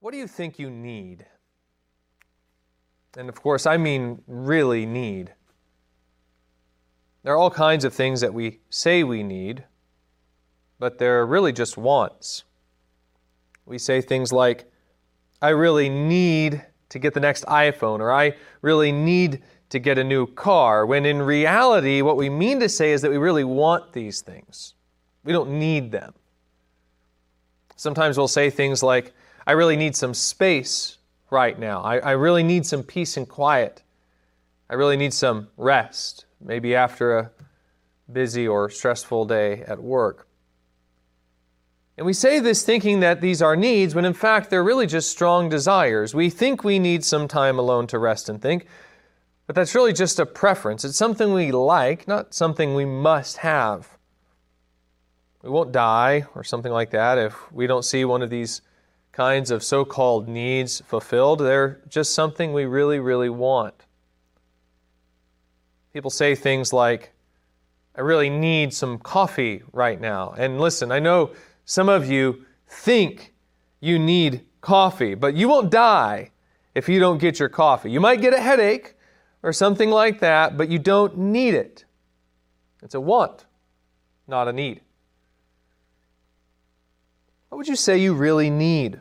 What do you think you need? And of course, I mean really need. There are all kinds of things that we say we need, but they're really just wants. We say things like, I really need to get the next iPhone, or I really need to get a new car, when in reality, what we mean to say is that we really want these things. We don't need them. Sometimes we'll say things like, I really need some space right now. I, I really need some peace and quiet. I really need some rest, maybe after a busy or stressful day at work. And we say this thinking that these are needs, when in fact they're really just strong desires. We think we need some time alone to rest and think, but that's really just a preference. It's something we like, not something we must have. We won't die or something like that if we don't see one of these kinds of so called needs fulfilled. They're just something we really, really want. People say things like, I really need some coffee right now. And listen, I know some of you think you need coffee, but you won't die if you don't get your coffee. You might get a headache or something like that, but you don't need it. It's a want, not a need. What would you say you really need?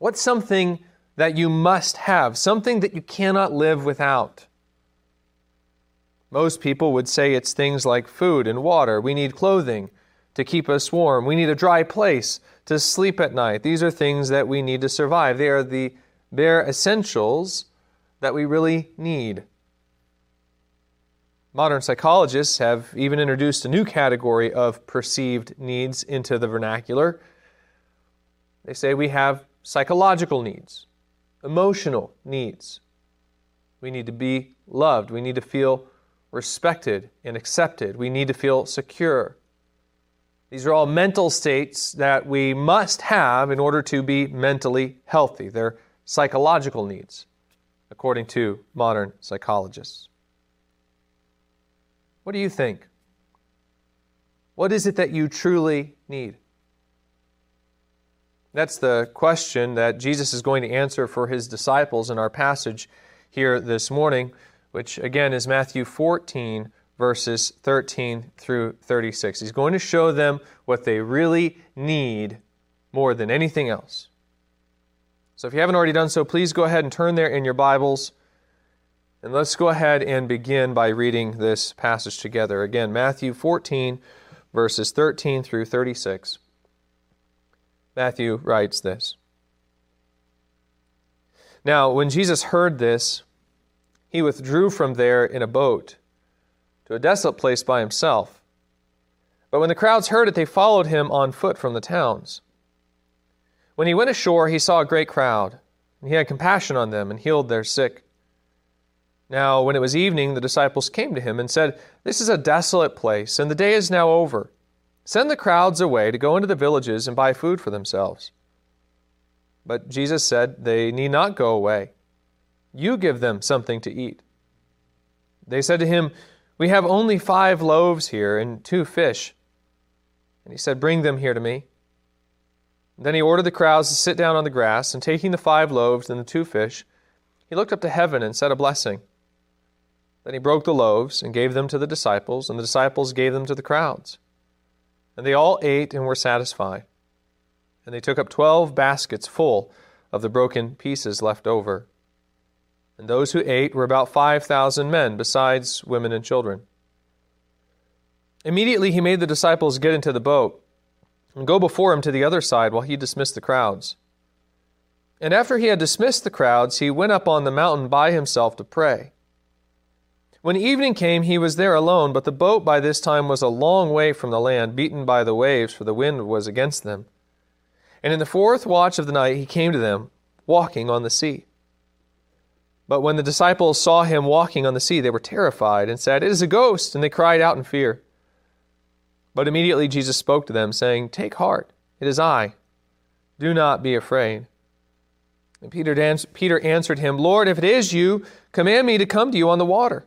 What's something that you must have, something that you cannot live without? Most people would say it's things like food and water. We need clothing to keep us warm. We need a dry place to sleep at night. These are things that we need to survive. They are the bare essentials that we really need. Modern psychologists have even introduced a new category of perceived needs into the vernacular. They say we have psychological needs, emotional needs. We need to be loved. We need to feel respected and accepted. We need to feel secure. These are all mental states that we must have in order to be mentally healthy. They're psychological needs, according to modern psychologists. What do you think? What is it that you truly need? That's the question that Jesus is going to answer for his disciples in our passage here this morning, which again is Matthew 14, verses 13 through 36. He's going to show them what they really need more than anything else. So if you haven't already done so, please go ahead and turn there in your Bibles and let's go ahead and begin by reading this passage together. Again, Matthew 14, verses 13 through 36. Matthew writes this Now, when Jesus heard this, he withdrew from there in a boat to a desolate place by himself. But when the crowds heard it, they followed him on foot from the towns. When he went ashore, he saw a great crowd, and he had compassion on them and healed their sick. Now, when it was evening, the disciples came to him and said, This is a desolate place, and the day is now over. Send the crowds away to go into the villages and buy food for themselves. But Jesus said, They need not go away. You give them something to eat. They said to him, We have only five loaves here and two fish. And he said, Bring them here to me. then he ordered the crowds to sit down on the grass, and taking the five loaves and the two fish, he looked up to heaven and said a blessing. Then he broke the loaves and gave them to the disciples, and the disciples gave them to the crowds. And they all ate and were satisfied. And they took up twelve baskets full of the broken pieces left over. And those who ate were about five thousand men, besides women and children. Immediately he made the disciples get into the boat and go before him to the other side while he dismissed the crowds. And after he had dismissed the crowds, he went up on the mountain by himself to pray. When evening came, he was there alone, but the boat by this time was a long way from the land, beaten by the waves, for the wind was against them. And in the fourth watch of the night he came to them, walking on the sea. But when the disciples saw him walking on the sea, they were terrified and said, It is a ghost, and they cried out in fear. But immediately Jesus spoke to them, saying, Take heart, it is I. Do not be afraid. And Peter, Peter answered him, Lord, if it is you, command me to come to you on the water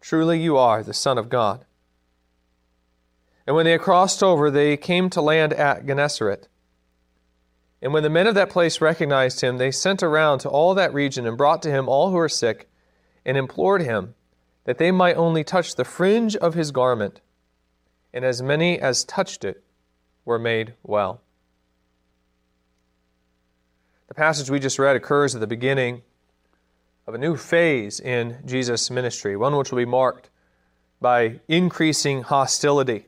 Truly you are the Son of God. And when they had crossed over, they came to land at Gennesaret. And when the men of that place recognized him, they sent around to all that region and brought to him all who were sick, and implored him that they might only touch the fringe of his garment. And as many as touched it were made well. The passage we just read occurs at the beginning of a new phase in Jesus' ministry, one which will be marked by increasing hostility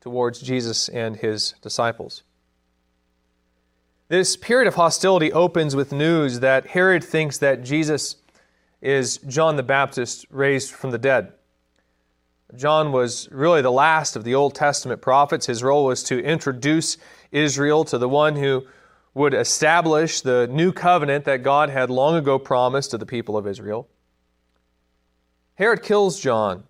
towards Jesus and his disciples. This period of hostility opens with news that Herod thinks that Jesus is John the Baptist raised from the dead. John was really the last of the Old Testament prophets. His role was to introduce Israel to the one who would establish the new covenant that God had long ago promised to the people of Israel. Herod kills John,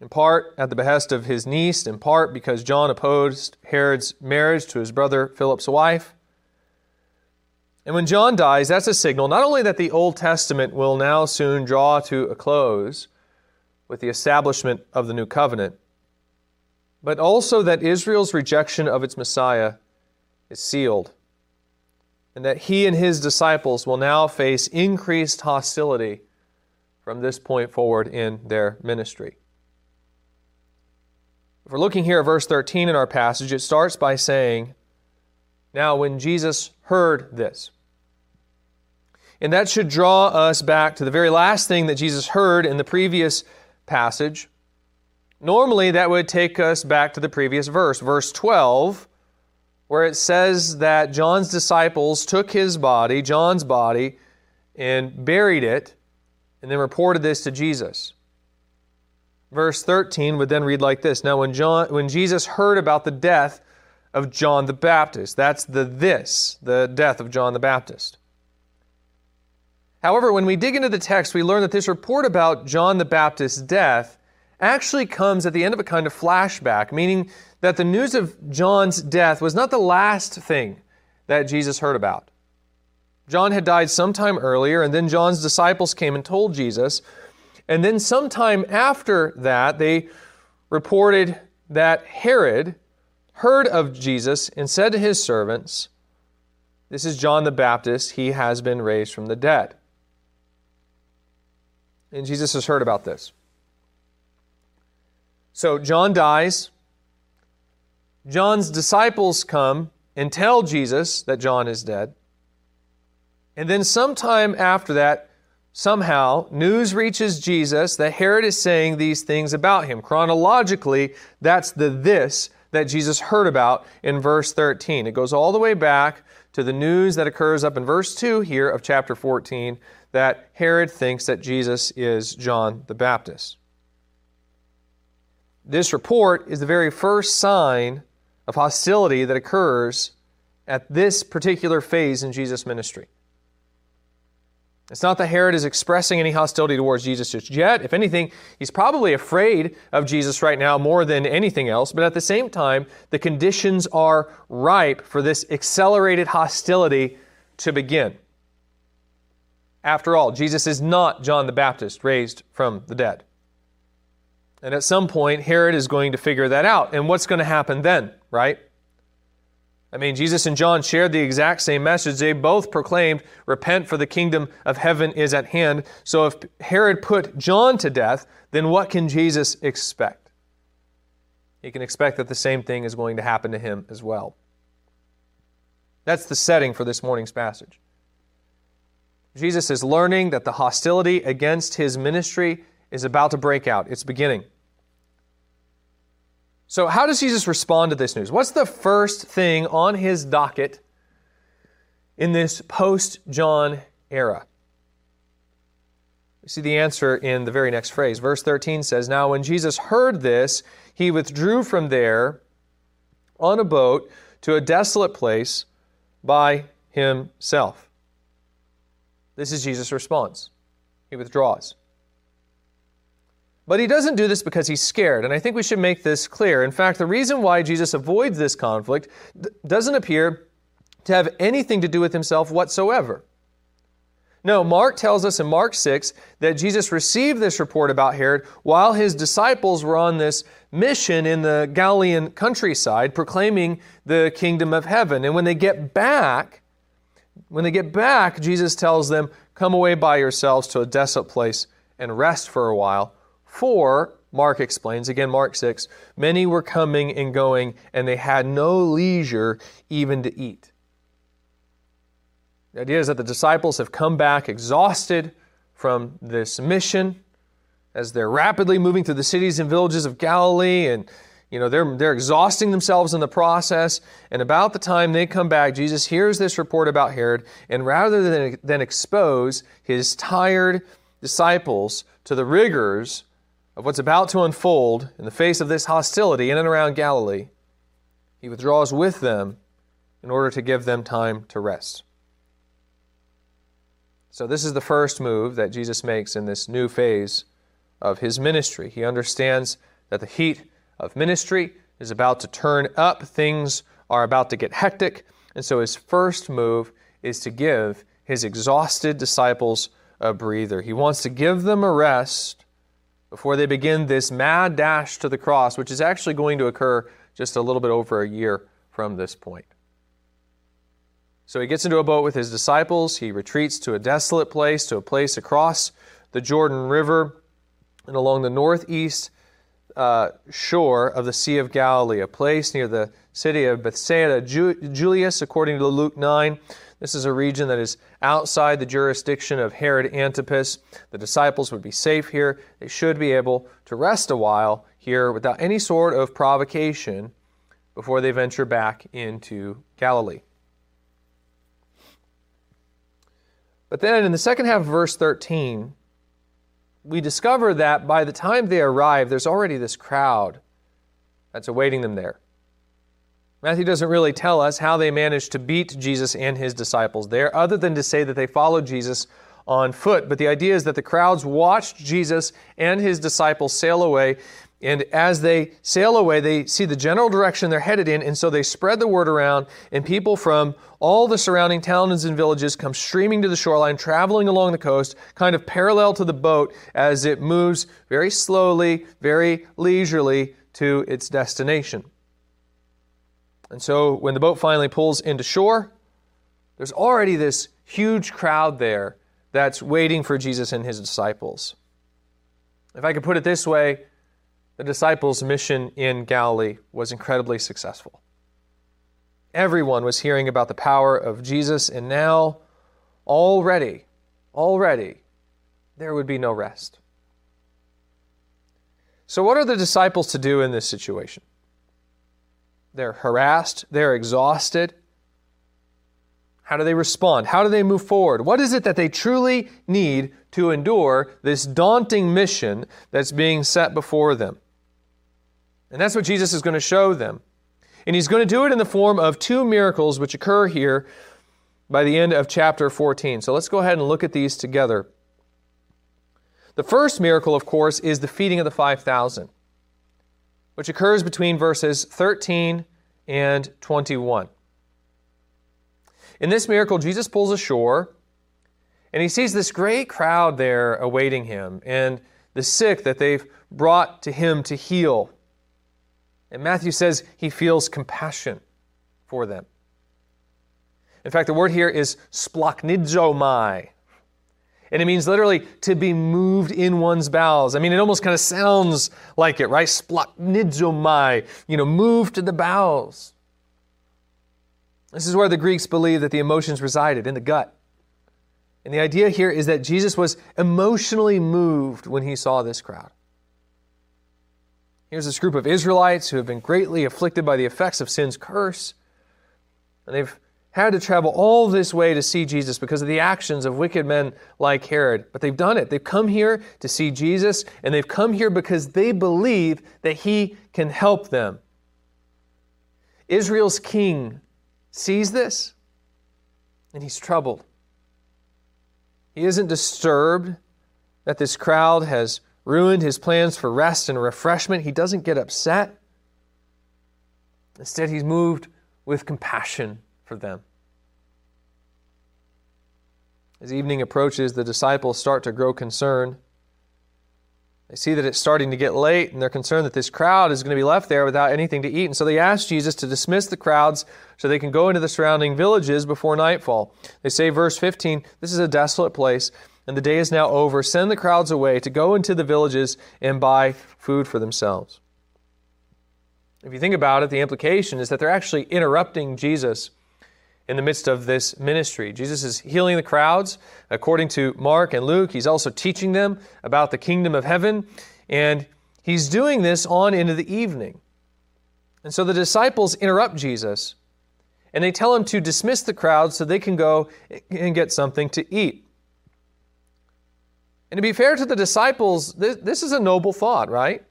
in part at the behest of his niece, in part because John opposed Herod's marriage to his brother Philip's wife. And when John dies, that's a signal not only that the Old Testament will now soon draw to a close with the establishment of the new covenant, but also that Israel's rejection of its Messiah is sealed, and that he and his disciples will now face increased hostility from this point forward in their ministry. If we're looking here at verse 13 in our passage, it starts by saying, Now, when Jesus heard this, and that should draw us back to the very last thing that Jesus heard in the previous passage. Normally, that would take us back to the previous verse, verse 12, where it says that John's disciples took his body, John's body, and buried it, and then reported this to Jesus. Verse 13 would then read like this Now, when, John, when Jesus heard about the death of John the Baptist, that's the this, the death of John the Baptist. However, when we dig into the text, we learn that this report about John the Baptist's death actually comes at the end of a kind of flashback, meaning that the news of John's death was not the last thing that Jesus heard about. John had died sometime earlier, and then John's disciples came and told Jesus. And then, sometime after that, they reported that Herod heard of Jesus and said to his servants, This is John the Baptist. He has been raised from the dead. And Jesus has heard about this. So John dies. John's disciples come and tell Jesus that John is dead. And then, sometime after that, somehow, news reaches Jesus that Herod is saying these things about him. Chronologically, that's the this that Jesus heard about in verse 13. It goes all the way back to the news that occurs up in verse 2 here of chapter 14 that Herod thinks that Jesus is John the Baptist. This report is the very first sign of hostility that occurs at this particular phase in Jesus' ministry. It's not that Herod is expressing any hostility towards Jesus just yet. If anything, he's probably afraid of Jesus right now more than anything else. But at the same time, the conditions are ripe for this accelerated hostility to begin. After all, Jesus is not John the Baptist raised from the dead. And at some point, Herod is going to figure that out. And what's going to happen then, right? I mean, Jesus and John shared the exact same message. They both proclaimed, Repent, for the kingdom of heaven is at hand. So if Herod put John to death, then what can Jesus expect? He can expect that the same thing is going to happen to him as well. That's the setting for this morning's passage. Jesus is learning that the hostility against his ministry is about to break out. It's beginning. So, how does Jesus respond to this news? What's the first thing on his docket in this post John era? We see the answer in the very next phrase. Verse 13 says, Now when Jesus heard this, he withdrew from there on a boat to a desolate place by himself. This is Jesus' response. He withdraws. But he doesn't do this because he's scared, and I think we should make this clear. In fact, the reason why Jesus avoids this conflict doesn't appear to have anything to do with himself whatsoever. No, Mark tells us in Mark 6 that Jesus received this report about Herod while his disciples were on this mission in the Galilean countryside proclaiming the kingdom of heaven. And when they get back, when they get back, Jesus tells them, Come away by yourselves to a desolate place and rest for a while. For, Mark explains, again, Mark 6, many were coming and going, and they had no leisure even to eat. The idea is that the disciples have come back exhausted from this mission as they're rapidly moving through the cities and villages of Galilee and you know they're, they're exhausting themselves in the process and about the time they come back jesus hears this report about herod and rather than, than expose his tired disciples to the rigors of what's about to unfold in the face of this hostility in and around galilee he withdraws with them in order to give them time to rest so, this is the first move that Jesus makes in this new phase of his ministry. He understands that the heat of ministry is about to turn up, things are about to get hectic, and so his first move is to give his exhausted disciples a breather. He wants to give them a rest before they begin this mad dash to the cross, which is actually going to occur just a little bit over a year from this point. So he gets into a boat with his disciples. He retreats to a desolate place, to a place across the Jordan River and along the northeast uh, shore of the Sea of Galilee, a place near the city of Bethsaida Julias, according to Luke 9. This is a region that is outside the jurisdiction of Herod Antipas. The disciples would be safe here. They should be able to rest a while here without any sort of provocation before they venture back into Galilee. But then in the second half of verse 13, we discover that by the time they arrive, there's already this crowd that's awaiting them there. Matthew doesn't really tell us how they managed to beat Jesus and his disciples there, other than to say that they followed Jesus on foot. But the idea is that the crowds watched Jesus and his disciples sail away and as they sail away, they see the general direction they're headed in, and so they spread the word around, and people from all the surrounding towns and villages come streaming to the shoreline, traveling along the coast, kind of parallel to the boat as it moves very slowly, very leisurely to its destination. And so when the boat finally pulls into shore, there's already this huge crowd there that's waiting for Jesus and his disciples. If I could put it this way, the disciples' mission in Galilee was incredibly successful. Everyone was hearing about the power of Jesus, and now, already, already, there would be no rest. So, what are the disciples to do in this situation? They're harassed, they're exhausted. How do they respond? How do they move forward? What is it that they truly need to endure this daunting mission that's being set before them? And that's what Jesus is going to show them. And he's going to do it in the form of two miracles which occur here by the end of chapter 14. So let's go ahead and look at these together. The first miracle, of course, is the feeding of the 5,000, which occurs between verses 13 and 21. In this miracle, Jesus pulls ashore and he sees this great crowd there awaiting him and the sick that they've brought to him to heal. And Matthew says he feels compassion for them. In fact, the word here is splachnizomai. And it means literally to be moved in one's bowels. I mean, it almost kind of sounds like it, right? Splachnizomai, you know, moved to the bowels. This is where the Greeks believed that the emotions resided, in the gut. And the idea here is that Jesus was emotionally moved when he saw this crowd. Here's this group of Israelites who have been greatly afflicted by the effects of sin's curse. And they've had to travel all this way to see Jesus because of the actions of wicked men like Herod. But they've done it. They've come here to see Jesus, and they've come here because they believe that he can help them. Israel's king sees this. and he's troubled. He isn't disturbed that this crowd has ruined his plans for rest and refreshment. He doesn't get upset. Instead, he's moved with compassion for them. As evening approaches, the disciples start to grow concerned. They see that it's starting to get late, and they're concerned that this crowd is going to be left there without anything to eat. And so they ask Jesus to dismiss the crowds so they can go into the surrounding villages before nightfall. They say, verse 15, This is a desolate place, and the day is now over. Send the crowds away to go into the villages and buy food for themselves. If you think about it, the implication is that they're actually interrupting Jesus in the midst of this ministry. Jesus is healing the crowds. According to Mark and Luke, he's also teaching them about the kingdom of heaven. And he's doing this on into the evening. And so the disciples interrupt Jesus and they tell him to dismiss the crowd so they can go and get something to eat. And to be fair to the disciples, this, this is a noble thought, right?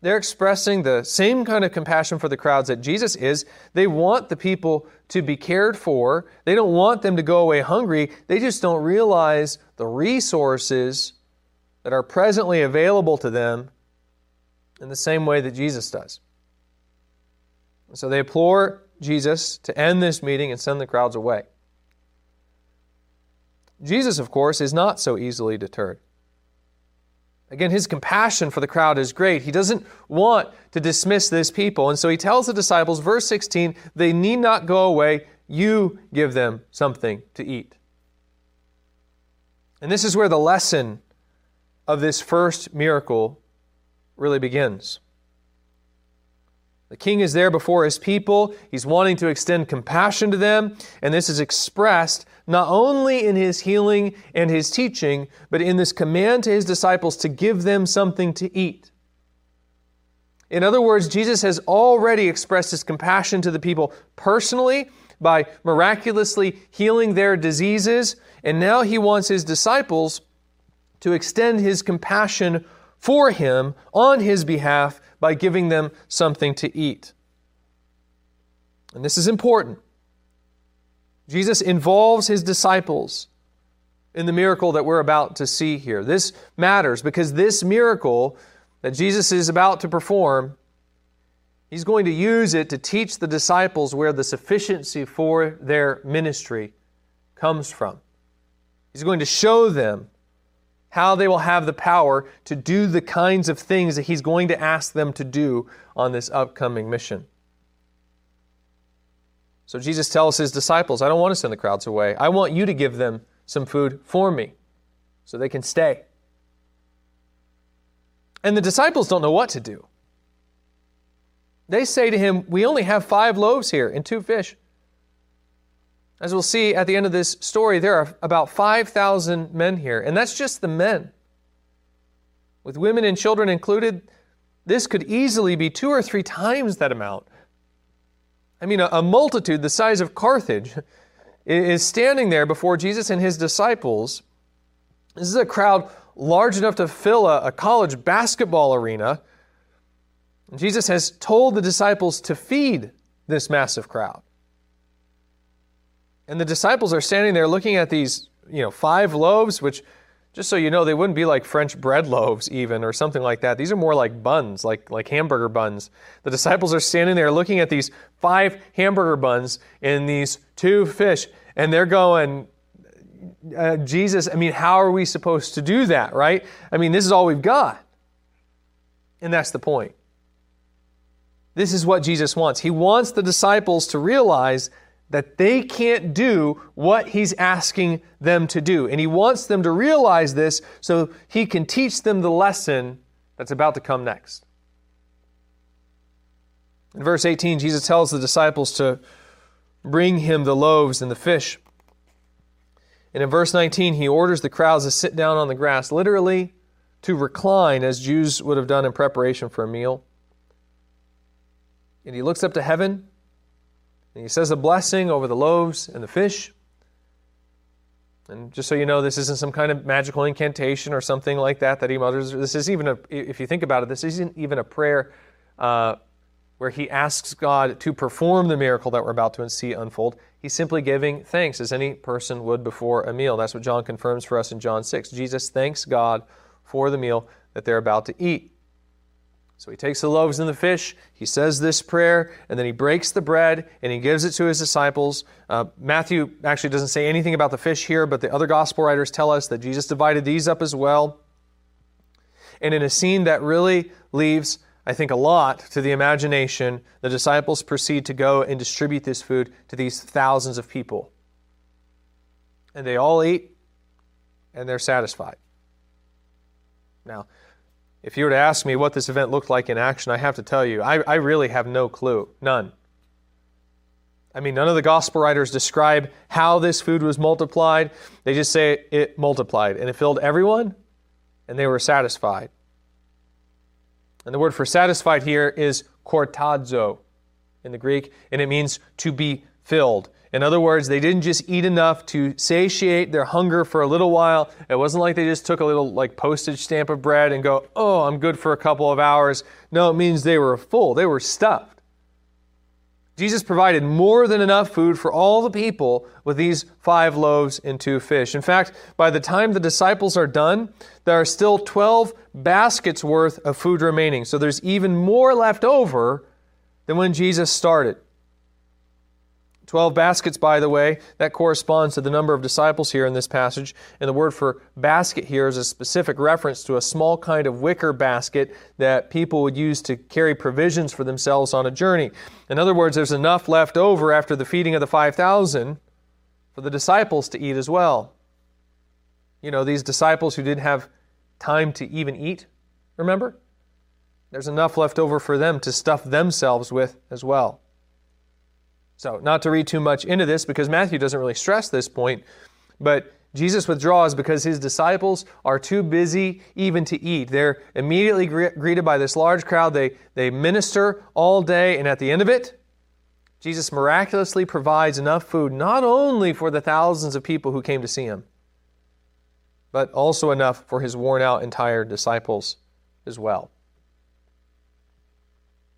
They're expressing the same kind of compassion for the crowds that Jesus is. They want the people to be cared for. They don't want them to go away hungry. They just don't realize the resources that are presently available to them in the same way that Jesus does. So they implore Jesus to end this meeting and send the crowds away. Jesus, of course, is not so easily deterred. Again, his compassion for the crowd is great. He doesn't want to dismiss this people. And so he tells the disciples, verse 16, they need not go away. You give them something to eat. And this is where the lesson of this first miracle really begins. The king is there before his people. He's wanting to extend compassion to them, and this is expressed not only in his healing and his teaching, but in this command to his disciples to give them something to eat. In other words, Jesus has already expressed his compassion to the people personally by miraculously healing their diseases, and now he wants his disciples to extend his compassion for him on his behalf by giving them something to eat. And this is important. Jesus involves his disciples in the miracle that we're about to see here. This matters because this miracle that Jesus is about to perform, he's going to use it to teach the disciples where the sufficiency for their ministry comes from. He's going to show them how they will have the power to do the kinds of things that he's going to ask them to do on this upcoming mission. So Jesus tells his disciples, I don't want to send the crowds away. I want you to give them some food for me so they can stay. And the disciples don't know what to do. They say to him, We only have five loaves here and two fish. As we'll see at the end of this story, there are about 5,000 men here, and that's just the men. With women and children included, this could easily be two or three times that amount. I mean, a, a multitude the size of Carthage is standing there before Jesus and his disciples. This is a crowd large enough to fill a, a college basketball arena. Jesus has told the disciples to feed this massive crowd. And the disciples are standing there looking at these, you know, five loaves, which, just so you know, they wouldn't be like French bread loaves even or something like that. These are more like buns, like, like hamburger buns. The disciples are standing there looking at these five hamburger buns and these two fish, and they're going, uh, Jesus, I mean, how are we supposed to do that, right? I mean, this is all we've got. And that's the point. This is what Jesus wants. He wants the disciples to realize that they can't do what he's asking them to do. And he wants them to realize this so he can teach them the lesson that's about to come next. In verse 18, Jesus tells the disciples to bring him the loaves and the fish. And in verse 19, he orders the crowds to sit down on the grass, literally to recline, as Jews would have done in preparation for a meal. And he looks up to heaven and he says a blessing over the loaves and the fish. And just so you know, this isn't some kind of magical incantation or something like that that he mutters. This is even a, if you think about it, this isn't even a prayer uh, where he asks God to perform the miracle that we're about to see unfold. He's simply giving thanks as any person would before a meal. That's what John confirms for us in John 6. Jesus thanks God for the meal that they're about to eat. So he takes the loaves and the fish, he says this prayer, and then he breaks the bread and he gives it to his disciples. Uh, Matthew actually doesn't say anything about the fish here, but the other gospel writers tell us that Jesus divided these up as well. And in a scene that really leaves, I think, a lot to the imagination, the disciples proceed to go and distribute this food to these thousands of people. And they all eat and they're satisfied. Now, if you were to ask me what this event looked like in action, I have to tell you, I, I really have no clue. None. I mean, none of the gospel writers describe how this food was multiplied. They just say it multiplied and it filled everyone and they were satisfied. And the word for satisfied here is kortazo in the Greek, and it means to be filled. In other words, they didn't just eat enough to satiate their hunger for a little while. It wasn't like they just took a little like postage stamp of bread and go, "Oh, I'm good for a couple of hours." No, it means they were full. They were stuffed. Jesus provided more than enough food for all the people with these five loaves and two fish. In fact, by the time the disciples are done, there are still 12 baskets worth of food remaining. So there's even more left over than when Jesus started. 12 baskets, by the way, that corresponds to the number of disciples here in this passage. And the word for basket here is a specific reference to a small kind of wicker basket that people would use to carry provisions for themselves on a journey. In other words, there's enough left over after the feeding of the 5,000 for the disciples to eat as well. You know, these disciples who didn't have time to even eat, remember? There's enough left over for them to stuff themselves with as well. So, not to read too much into this because Matthew doesn't really stress this point, but Jesus withdraws because his disciples are too busy even to eat. They're immediately gre- greeted by this large crowd. They, they minister all day, and at the end of it, Jesus miraculously provides enough food not only for the thousands of people who came to see him, but also enough for his worn out and tired disciples as well.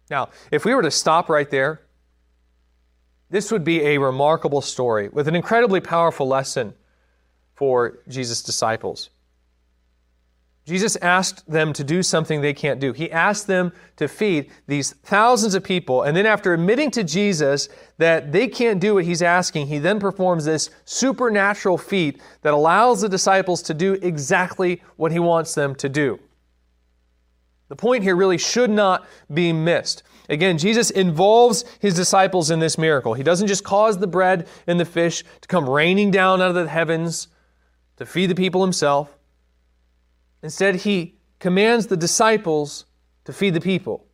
Now, if we were to stop right there this would be a remarkable story with an incredibly powerful lesson for Jesus' disciples. Jesus asked them to do something they can't do. He asked them to feed these thousands of people. And then, after admitting to Jesus that they can't do what he's asking, he then performs this supernatural feat that allows the disciples to do exactly what he wants them to do. The point here really should not be missed. Again, Jesus involves his disciples in this miracle. He doesn't just cause the bread and the fish to come raining down out of the heavens to feed the people himself. Instead, he commands the disciples to feed the people.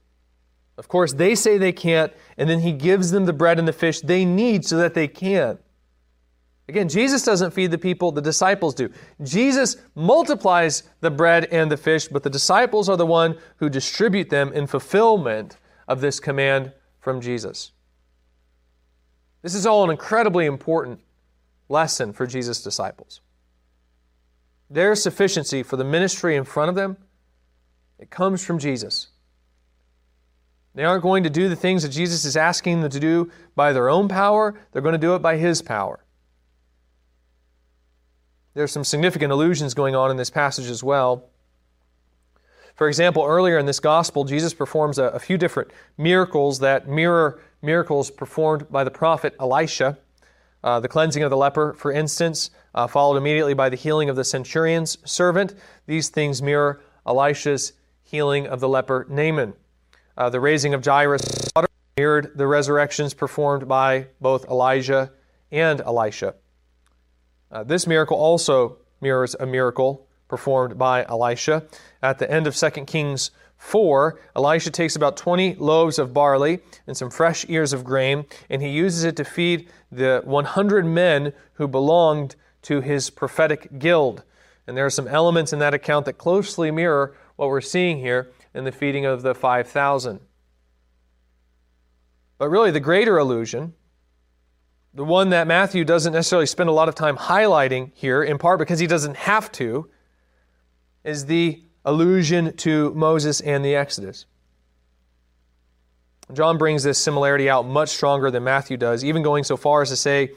Of course, they say they can't, and then he gives them the bread and the fish they need so that they can. Again, Jesus doesn't feed the people, the disciples do. Jesus multiplies the bread and the fish, but the disciples are the one who distribute them in fulfillment of this command from Jesus. This is all an incredibly important lesson for Jesus' disciples. Their sufficiency for the ministry in front of them, it comes from Jesus. They aren't going to do the things that Jesus is asking them to do by their own power, they're going to do it by His power. There's some significant allusions going on in this passage as well. For example, earlier in this gospel, Jesus performs a, a few different miracles that mirror miracles performed by the prophet Elisha. Uh, the cleansing of the leper, for instance, uh, followed immediately by the healing of the centurion's servant. These things mirror Elisha's healing of the leper Naaman. Uh, the raising of Jairus' daughter mirrored the resurrections performed by both Elijah and Elisha. Uh, this miracle also mirrors a miracle performed by Elisha. At the end of 2 Kings 4, Elisha takes about 20 loaves of barley and some fresh ears of grain, and he uses it to feed the 100 men who belonged to his prophetic guild. And there are some elements in that account that closely mirror what we're seeing here in the feeding of the 5,000. But really, the greater illusion, the one that Matthew doesn't necessarily spend a lot of time highlighting here, in part because he doesn't have to, is the allusion to Moses and the Exodus. John brings this similarity out much stronger than Matthew does, even going so far as to say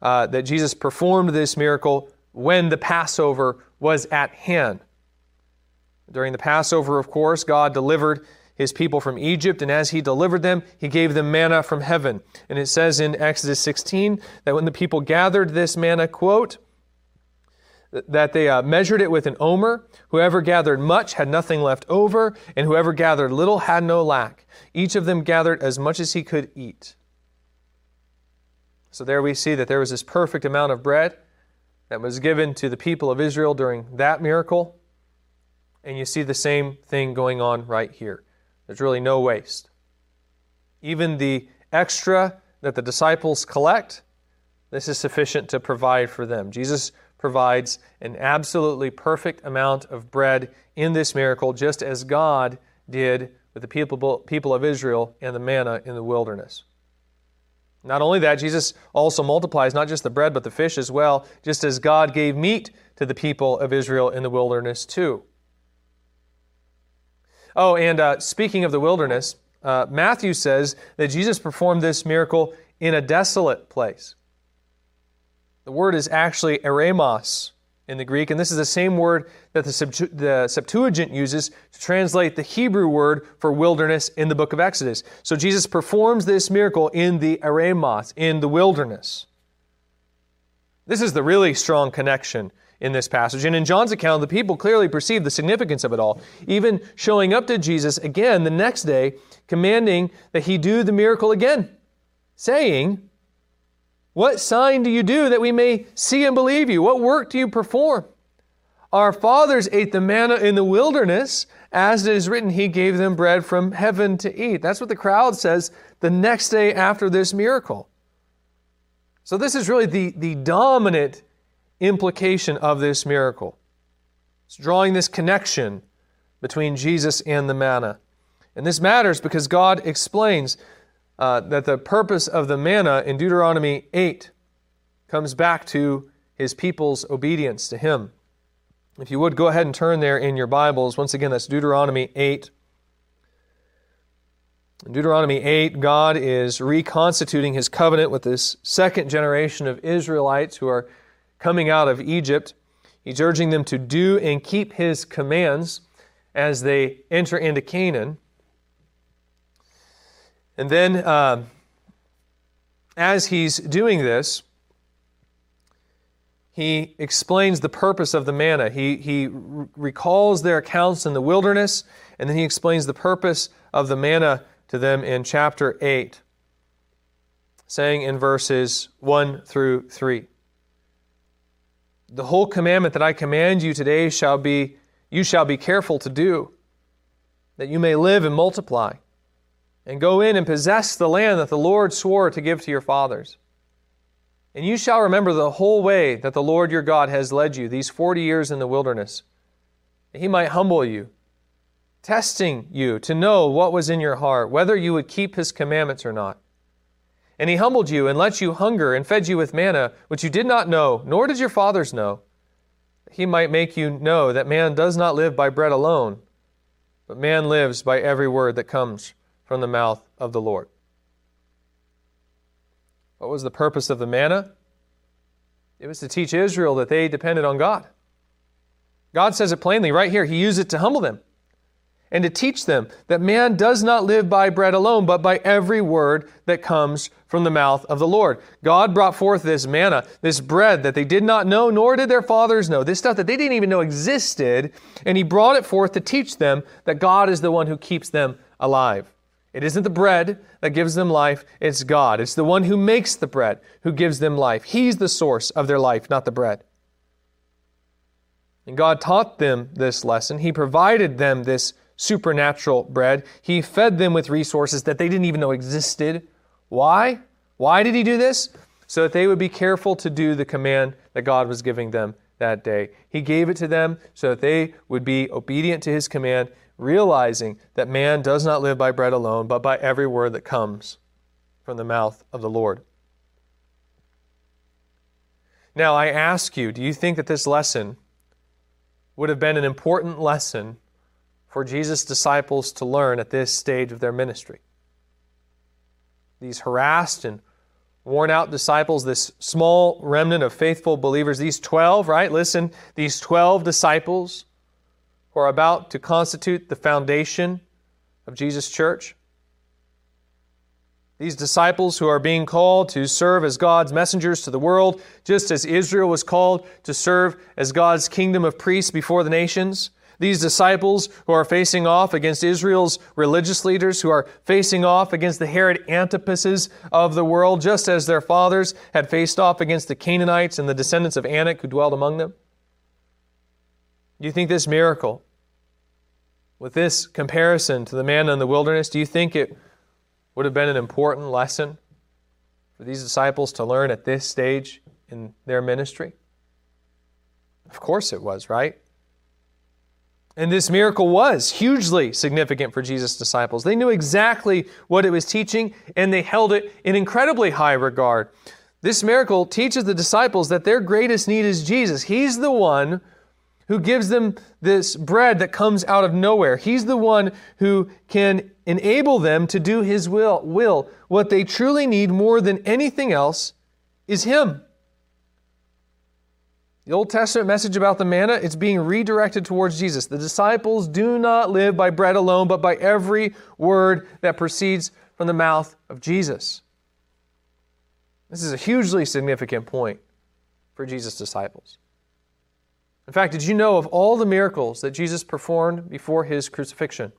uh, that Jesus performed this miracle when the Passover was at hand. During the Passover, of course, God delivered his people from Egypt, and as he delivered them, he gave them manna from heaven. And it says in Exodus 16 that when the people gathered this manna, quote, that they uh, measured it with an omer. Whoever gathered much had nothing left over, and whoever gathered little had no lack. Each of them gathered as much as he could eat. So there we see that there was this perfect amount of bread that was given to the people of Israel during that miracle. And you see the same thing going on right here. There's really no waste. Even the extra that the disciples collect, this is sufficient to provide for them. Jesus provides an absolutely perfect amount of bread in this miracle, just as God did with the people, people of Israel and the manna in the wilderness. Not only that, Jesus also multiplies not just the bread, but the fish as well, just as God gave meat to the people of Israel in the wilderness too. Oh, and uh, speaking of the wilderness, uh, Matthew says that Jesus performed this miracle in a desolate place. The word is actually eremos in the Greek, and this is the same word that the, the Septuagint uses to translate the Hebrew word for wilderness in the book of Exodus. So Jesus performs this miracle in the eremos, in the wilderness. This is the really strong connection in this passage. And in John's account, the people clearly perceive the significance of it all, even showing up to Jesus again the next day, commanding that he do the miracle again, saying, what sign do you do that we may see and believe you? What work do you perform? Our fathers ate the manna in the wilderness, as it is written, He gave them bread from heaven to eat. That's what the crowd says the next day after this miracle. So, this is really the, the dominant implication of this miracle. It's drawing this connection between Jesus and the manna. And this matters because God explains uh, that the purpose of the manna in Deuteronomy 8 comes back to his people's obedience to him. If you would go ahead and turn there in your Bibles. Once again, that's Deuteronomy 8. In Deuteronomy 8, God is reconstituting his covenant with this second generation of Israelites who are coming out of Egypt. He's urging them to do and keep his commands as they enter into Canaan. And then, uh, as he's doing this, he explains the purpose of the manna. He, he recalls their accounts in the wilderness, and then he explains the purpose of the manna to them in chapter 8, saying in verses 1 through 3 The whole commandment that I command you today shall be, you shall be careful to do, that you may live and multiply and go in and possess the land that the Lord swore to give to your fathers. And you shall remember the whole way that the Lord your God has led you these forty years in the wilderness, that he might humble you, testing you to know what was in your heart, whether you would keep his commandments or not. And he humbled you and let you hunger and fed you with manna, which you did not know, nor did your fathers know. That he might make you know that man does not live by bread alone, but man lives by every word that comes from the mouth of the Lord. What was the purpose of the manna? It was to teach Israel that they depended on God. God says it plainly right here. He used it to humble them and to teach them that man does not live by bread alone, but by every word that comes from the mouth of the Lord. God brought forth this manna, this bread that they did not know, nor did their fathers know, this stuff that they didn't even know existed, and He brought it forth to teach them that God is the one who keeps them alive. It isn't the bread that gives them life, it's God. It's the one who makes the bread who gives them life. He's the source of their life, not the bread. And God taught them this lesson. He provided them this supernatural bread. He fed them with resources that they didn't even know existed. Why? Why did He do this? So that they would be careful to do the command that God was giving them that day. He gave it to them so that they would be obedient to His command realizing that man does not live by bread alone, but by every word that comes from the mouth of the Lord. Now, I ask you, do you think that this lesson would have been an important lesson for Jesus' disciples to learn at this stage of their ministry? these harassed and worn out disciples, this small remnant of faithful believers, these 12, right? Listen, these 12 disciples who are about to constitute the foundation of Jesus' church. These disciples who are being called to serve as God's messengers to the world, just as Israel was called to serve as God's kingdom of priests before the nations. These disciples who are facing off against Israel's religious leaders, who are facing off against the Herod Antipas's of the world, just as their fathers had faced off against the Canaanites and the descendants of Anak who dwelled among them. Do you think this miracle, with this comparison to the man in the wilderness, do you think it would have been an important lesson for these disciples to learn at this stage in their ministry? Of course it was, right? And this miracle was hugely significant for Jesus' disciples. They knew exactly what it was teaching, and they held it in incredibly high regard. This miracle teaches the disciples that their greatest need is Jesus. He's the one who gives them this bread that comes out of nowhere. He's the one who can enable them to do His will. will. What they truly need more than anything else is Him. The Old Testament message about the manna, it's being redirected towards Jesus. The disciples do not live by bread alone, but by every word that proceeds from the mouth of Jesus. This is a hugely significant point for Jesus' disciples. In fact, did you know of all the miracles that Jesus performed before his crucifixion?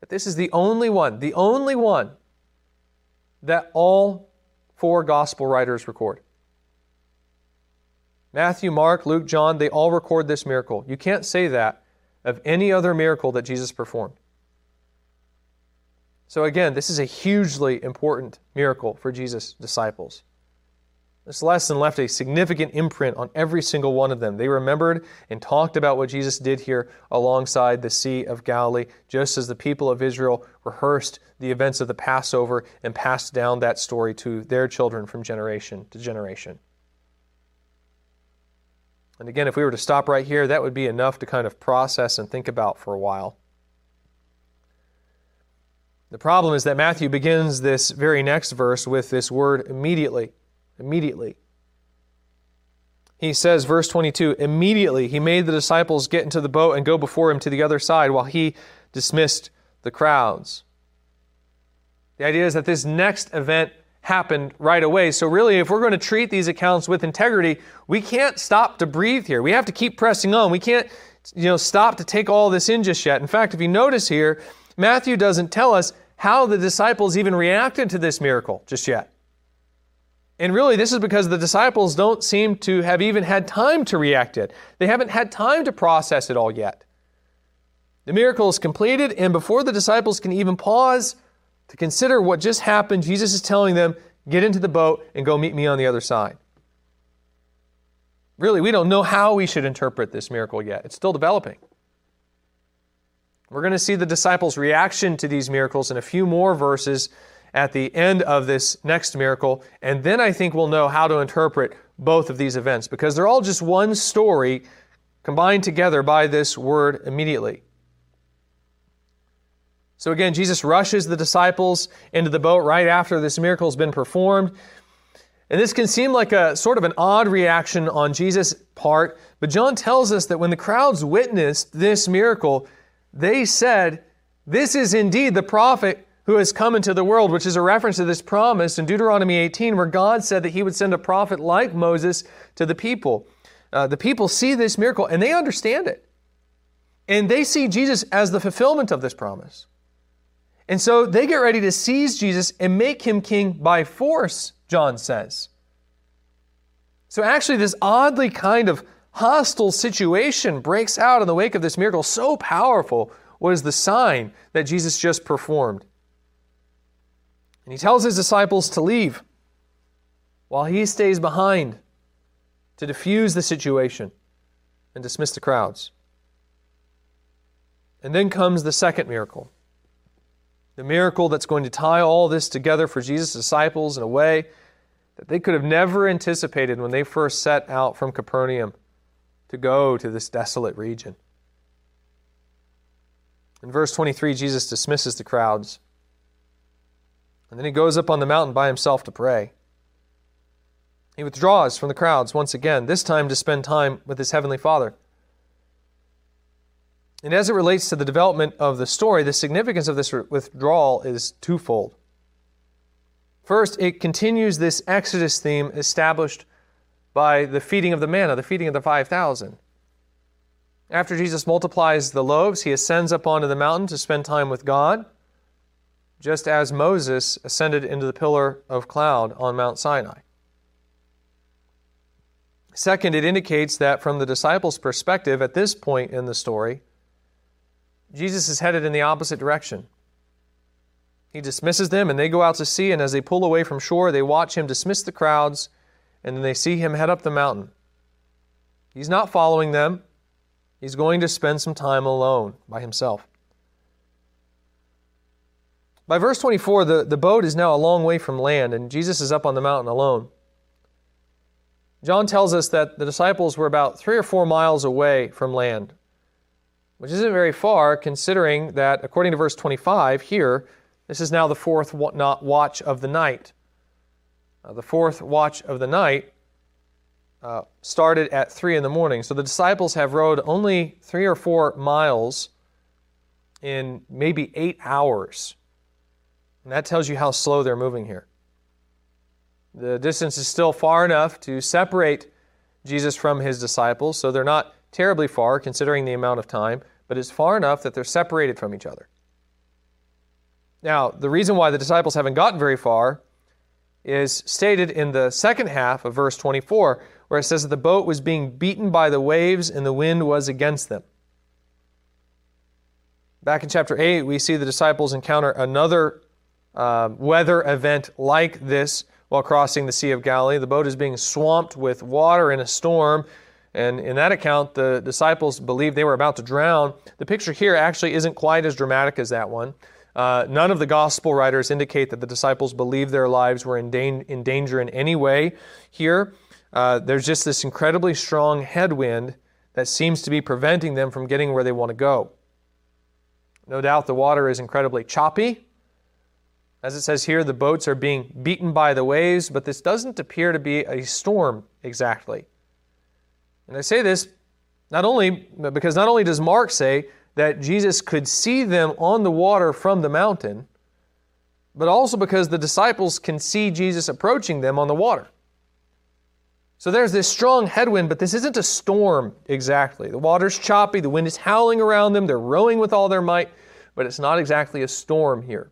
That this is the only one, the only one that all four gospel writers record. Matthew, Mark, Luke, John, they all record this miracle. You can't say that of any other miracle that Jesus performed. So, again, this is a hugely important miracle for Jesus' disciples. This lesson left a significant imprint on every single one of them. They remembered and talked about what Jesus did here alongside the Sea of Galilee, just as the people of Israel rehearsed the events of the Passover and passed down that story to their children from generation to generation. And again, if we were to stop right here, that would be enough to kind of process and think about for a while. The problem is that Matthew begins this very next verse with this word immediately. Immediately. He says, verse 22 Immediately he made the disciples get into the boat and go before him to the other side while he dismissed the crowds. The idea is that this next event happened right away. So, really, if we're going to treat these accounts with integrity, we can't stop to breathe here. We have to keep pressing on. We can't, you know, stop to take all this in just yet. In fact, if you notice here, Matthew doesn't tell us how the disciples even reacted to this miracle just yet. And really, this is because the disciples don't seem to have even had time to react it. They haven't had time to process it all yet. The miracle is completed, and before the disciples can even pause to consider what just happened, Jesus is telling them, Get into the boat and go meet me on the other side. Really, we don't know how we should interpret this miracle yet. It's still developing. We're going to see the disciples' reaction to these miracles in a few more verses at the end of this next miracle, and then I think we'll know how to interpret both of these events because they're all just one story combined together by this word immediately. So again, Jesus rushes the disciples into the boat right after this miracle has been performed. And this can seem like a sort of an odd reaction on Jesus' part, but John tells us that when the crowds witnessed this miracle, they said, This is indeed the prophet who has come into the world, which is a reference to this promise in Deuteronomy 18, where God said that he would send a prophet like Moses to the people. Uh, the people see this miracle and they understand it. And they see Jesus as the fulfillment of this promise. And so they get ready to seize Jesus and make him king by force, John says. So actually, this oddly kind of hostile situation breaks out in the wake of this miracle. So powerful was the sign that Jesus just performed. And he tells his disciples to leave while he stays behind to diffuse the situation and dismiss the crowds. And then comes the second miracle the miracle that's going to tie all this together for Jesus' disciples in a way that they could have never anticipated when they first set out from Capernaum to go to this desolate region. In verse 23, Jesus dismisses the crowds. And then he goes up on the mountain by himself to pray. He withdraws from the crowds once again, this time to spend time with his heavenly Father. And as it relates to the development of the story, the significance of this withdrawal is twofold. First, it continues this Exodus theme established by the feeding of the manna, the feeding of the 5,000. After Jesus multiplies the loaves, he ascends up onto the mountain to spend time with God, just as Moses ascended into the pillar of cloud on Mount Sinai. Second, it indicates that from the disciples' perspective at this point in the story, Jesus is headed in the opposite direction. He dismisses them, and they go out to sea, and as they pull away from shore, they watch him dismiss the crowds, and then they see him head up the mountain. He's not following them, he's going to spend some time alone by himself. By verse 24, the, the boat is now a long way from land, and Jesus is up on the mountain alone. John tells us that the disciples were about three or four miles away from land which isn't very far considering that, according to verse 25 here, this is now the fourth watch of the night. Uh, the fourth watch of the night uh, started at 3 in the morning. So the disciples have rowed only three or four miles in maybe eight hours. And that tells you how slow they're moving here. The distance is still far enough to separate Jesus from his disciples, so they're not terribly far considering the amount of time but it's far enough that they're separated from each other. Now, the reason why the disciples haven't gotten very far is stated in the second half of verse 24, where it says that the boat was being beaten by the waves and the wind was against them. Back in chapter 8, we see the disciples encounter another uh, weather event like this while crossing the Sea of Galilee. The boat is being swamped with water in a storm, and in that account, the disciples believed they were about to drown. The picture here actually isn't quite as dramatic as that one. Uh, none of the gospel writers indicate that the disciples believed their lives were in, in danger in any way here. Uh, there's just this incredibly strong headwind that seems to be preventing them from getting where they want to go. No doubt the water is incredibly choppy. As it says here, the boats are being beaten by the waves, but this doesn't appear to be a storm exactly. And I say this not only because not only does Mark say that Jesus could see them on the water from the mountain, but also because the disciples can see Jesus approaching them on the water. So there's this strong headwind, but this isn't a storm exactly. The water's choppy, the wind is howling around them, they're rowing with all their might, but it's not exactly a storm here.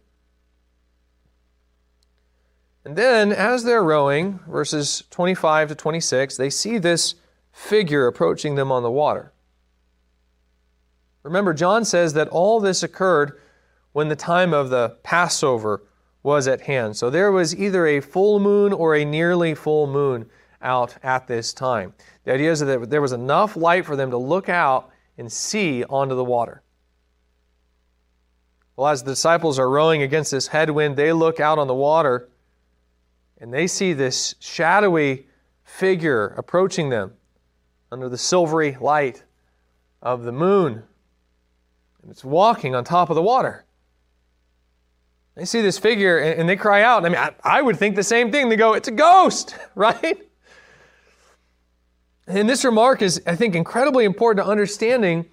And then, as they're rowing, verses 25 to 26, they see this figure approaching them on the water. Remember, John says that all this occurred when the time of the Passover was at hand. So there was either a full moon or a nearly full moon out at this time. The idea is that there was enough light for them to look out and see onto the water. Well, as the disciples are rowing against this headwind, they look out on the water and they see this shadowy figure approaching them under the silvery light of the moon. And it's walking on top of the water. They see this figure and, they cry out. I mean, I, I would think the same thing. They go, It's a ghost, right? And this remark is, I think, incredibly important to understanding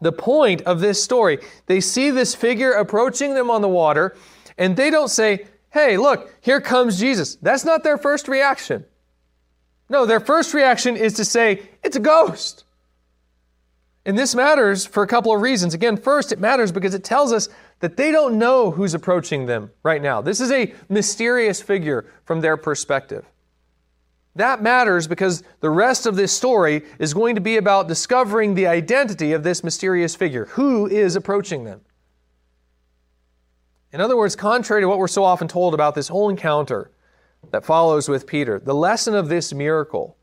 the point of this story. They see this figure approaching them on the water, and they don't say, Hey, look, here comes Jesus. That's not their first reaction. No, their first reaction is to say, it's a ghost. And this matters for a couple of reasons. Again, first, it matters because it tells us that they don't know who's approaching them right now. This is a mysterious figure from their perspective. That matters because the rest of this story is going to be about discovering the identity of this mysterious figure. Who is approaching them? In other words, contrary to what we're so often told about this whole encounter, that follows with Peter. The lesson of this miracle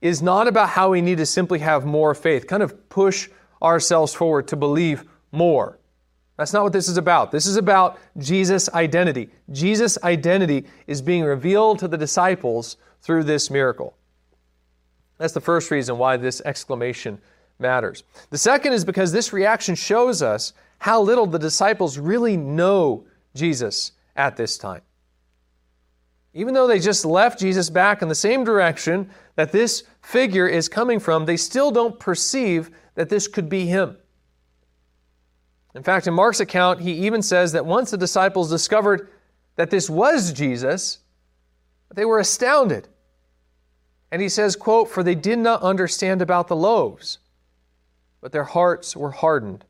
is not about how we need to simply have more faith, kind of push ourselves forward to believe more. That's not what this is about. This is about Jesus' identity. Jesus' identity is being revealed to the disciples through this miracle. That's the first reason why this exclamation matters. The second is because this reaction shows us how little the disciples really know Jesus at this time. Even though they just left Jesus back in the same direction that this figure is coming from, they still don't perceive that this could be him. In fact, in Mark's account, he even says that once the disciples discovered that this was Jesus, they were astounded. And he says, quote, For they did not understand about the loaves, but their hearts were hardened.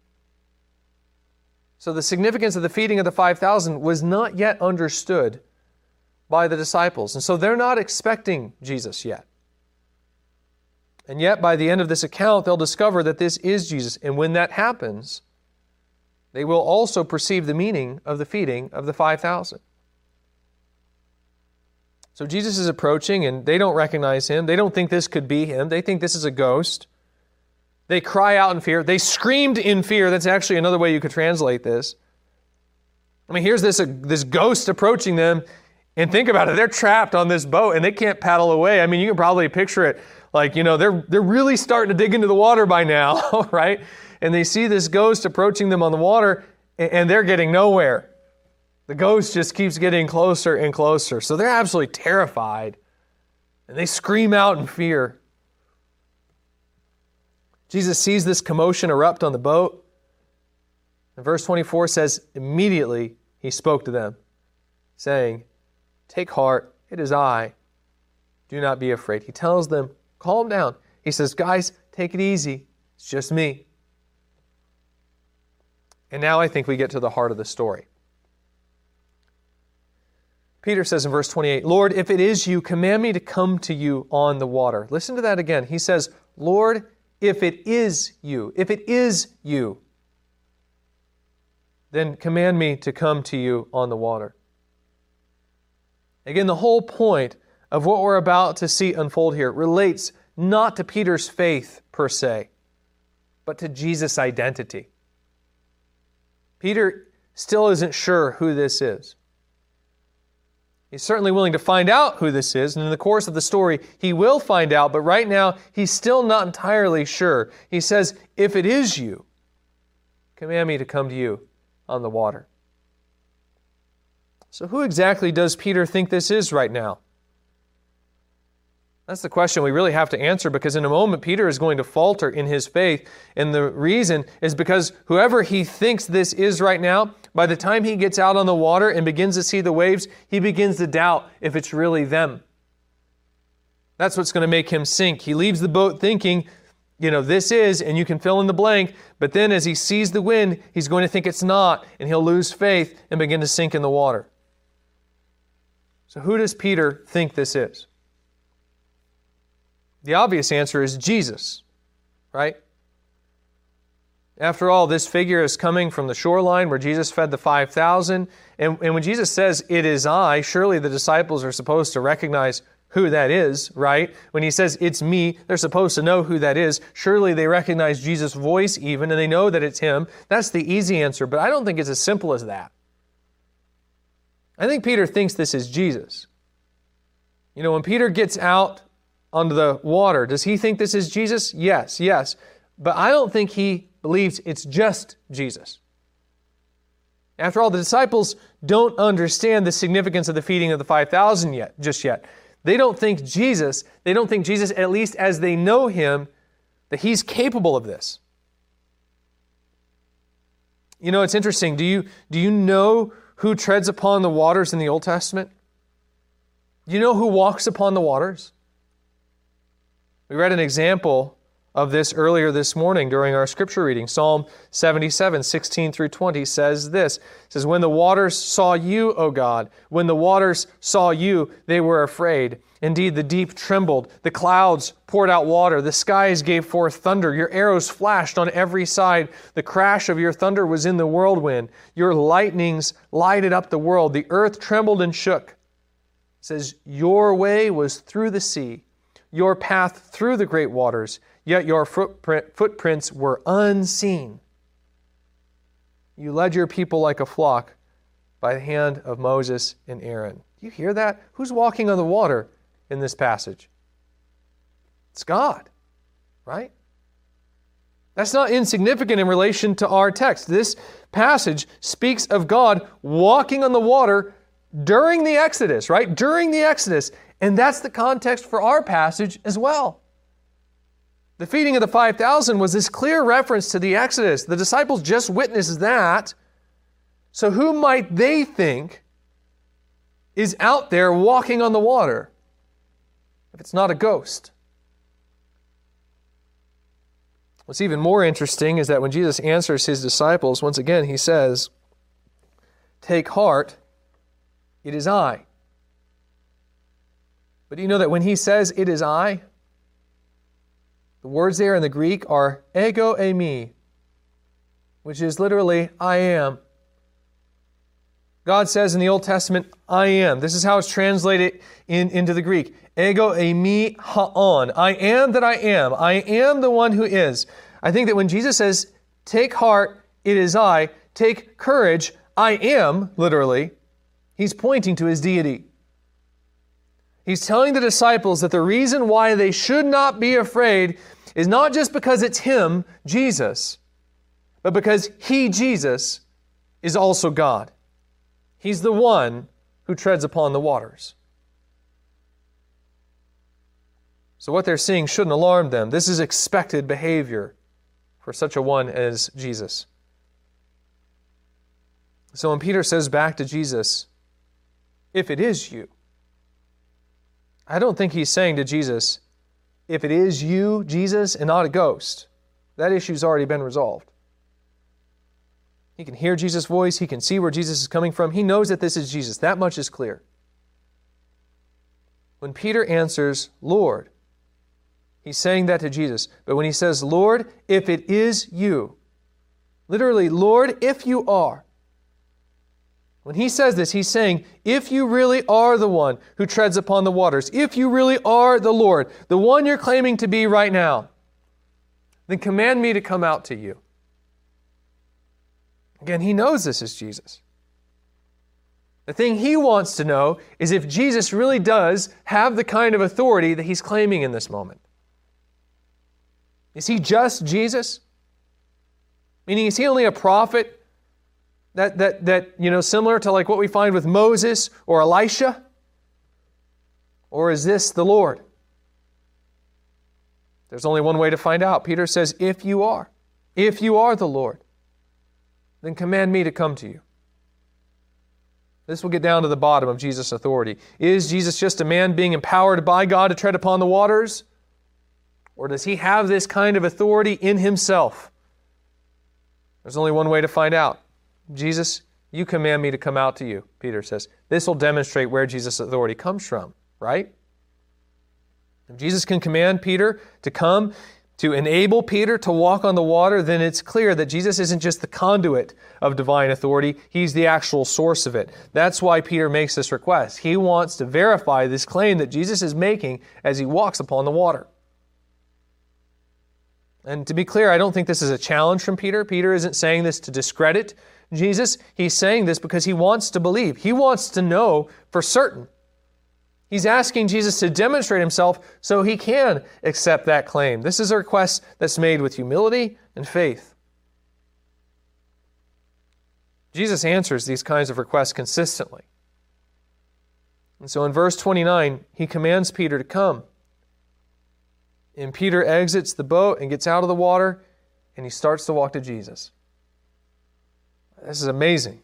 So the significance of the feeding of the 5,000 was not yet understood by the disciples. And so they're not expecting Jesus yet. And yet, by the end of this account, they'll discover that this is Jesus. And when that happens, they will also perceive the meaning of the feeding of the 5,000. So Jesus is approaching, and they don't recognize him. They don't think this could be him. They think this is a ghost. They cry out in fear. They screamed in fear. That's actually another way you could translate this. I mean, here's this, uh, this ghost approaching them, and think about it. They're trapped on this boat, and they can't paddle away. I mean, you can probably picture it like, you know, they're, they're really starting to dig into the water by now, right? And they see this ghost approaching them on the water, and they're getting nowhere. The ghost just keeps getting closer and closer. So they're absolutely terrified, and they scream out in fear. Jesus sees this commotion erupt on the boat. And verse 24 says, Immediately he spoke to them, saying, Take heart, it is I. Do not be afraid. He tells them, Calm down. He says, Guys, take it easy. It's just me. And now I think we get to the heart of the story. Peter says in verse 28, Lord, if it is you, command me to come to you on the water. Listen to that again. He says, Lord, if it is you, if it is you, then command me to come to you on the water. Again, the whole point of what we're about to see unfold here relates not to Peter's faith per se, but to Jesus' identity. Peter still isn't sure who this is. He's certainly willing to find out who this is, and in the course of the story, he will find out, but right now, he's still not entirely sure. He says, If it is you, command me to come to you on the water. So, who exactly does Peter think this is right now? That's the question we really have to answer because in a moment Peter is going to falter in his faith. And the reason is because whoever he thinks this is right now, by the time he gets out on the water and begins to see the waves, he begins to doubt if it's really them. That's what's going to make him sink. He leaves the boat thinking, you know, this is, and you can fill in the blank. But then as he sees the wind, he's going to think it's not, and he'll lose faith and begin to sink in the water. So, who does Peter think this is? The obvious answer is Jesus, right? After all, this figure is coming from the shoreline where Jesus fed the 5,000. And, and when Jesus says, It is I, surely the disciples are supposed to recognize who that is, right? When he says, It's me, they're supposed to know who that is. Surely they recognize Jesus' voice even, and they know that it's him. That's the easy answer, but I don't think it's as simple as that. I think Peter thinks this is Jesus. You know, when Peter gets out onto the water, does he think this is Jesus? Yes, yes. But I don't think he believes it's just Jesus. After all, the disciples don't understand the significance of the feeding of the 5,000 yet, just yet. They don't think Jesus, they don't think Jesus, at least as they know him, that he's capable of this. You know, it's interesting. Do you, do you know who treads upon the waters in the Old Testament? Do you know who walks upon the waters? We read an example of this earlier this morning during our scripture reading. Psalm 77, 16 through 20 says this. Says, When the waters saw you, O God, when the waters saw you, they were afraid. Indeed, the deep trembled, the clouds poured out water, the skies gave forth thunder, your arrows flashed on every side, the crash of your thunder was in the whirlwind, your lightnings lighted up the world, the earth trembled and shook. It says, Your way was through the sea, your path through the great waters, yet your footprint, footprints were unseen. You led your people like a flock by the hand of Moses and Aaron. You hear that? Who's walking on the water? in this passage? It's God, right? That's not insignificant in relation to our text. This passage speaks of God walking on the water during the Exodus, right? During the Exodus. And that's the context for our passage as well. The feeding of the 5,000 was this clear reference to the Exodus. The disciples just witnessed that. So, who might they think is out there walking on the water if it's not a ghost? What's even more interesting is that when Jesus answers his disciples, once again, he says, Take heart, it is I. But do you know that when he says, It is I, the words there in the Greek are ego eimi, which is literally I am. God says in the Old Testament, I am. This is how it's translated in, into the Greek. Ego eimi ho on. I am that I am. I am the one who is. I think that when Jesus says, Take heart, it is I, take courage, I am, literally, he's pointing to his deity. He's telling the disciples that the reason why they should not be afraid is not just because it's Him, Jesus, but because He, Jesus, is also God. He's the one who treads upon the waters. So, what they're seeing shouldn't alarm them. This is expected behavior for such a one as Jesus. So, when Peter says back to Jesus, if it is you, I don't think he's saying to Jesus, if it is you, Jesus, and not a ghost, that issue's already been resolved. He can hear Jesus' voice, he can see where Jesus is coming from, he knows that this is Jesus. That much is clear. When Peter answers, Lord, he's saying that to Jesus. But when he says, Lord, if it is you, literally, Lord, if you are, when he says this, he's saying, if you really are the one who treads upon the waters, if you really are the Lord, the one you're claiming to be right now, then command me to come out to you. Again, he knows this is Jesus. The thing he wants to know is if Jesus really does have the kind of authority that he's claiming in this moment. Is he just Jesus? Meaning, is he only a prophet that, that, that, you know, similar to like what we find with Moses or Elisha? Or is this the Lord? There's only one way to find out. Peter says, If you are, if you are the Lord, then command me to come to you. This will get down to the bottom of Jesus' authority. Is Jesus just a man being empowered by God to tread upon the waters? Or does he have this kind of authority in himself? There's only one way to find out. Jesus, you command me to come out to you, Peter says. This will demonstrate where Jesus' authority comes from, right? If Jesus can command Peter to come to enable Peter to walk on the water, then it's clear that Jesus isn't just the conduit of divine authority, he's the actual source of it. That's why Peter makes this request. He wants to verify this claim that Jesus is making as he walks upon the water. And to be clear, I don't think this is a challenge from Peter. Peter isn't saying this to discredit Jesus, he's saying this because he wants to believe. He wants to know for certain. He's asking Jesus to demonstrate himself so he can accept that claim. This is a request that's made with humility and faith. Jesus answers these kinds of requests consistently. And so in verse 29, he commands Peter to come. And Peter exits the boat and gets out of the water, and he starts to walk to Jesus. This is amazing.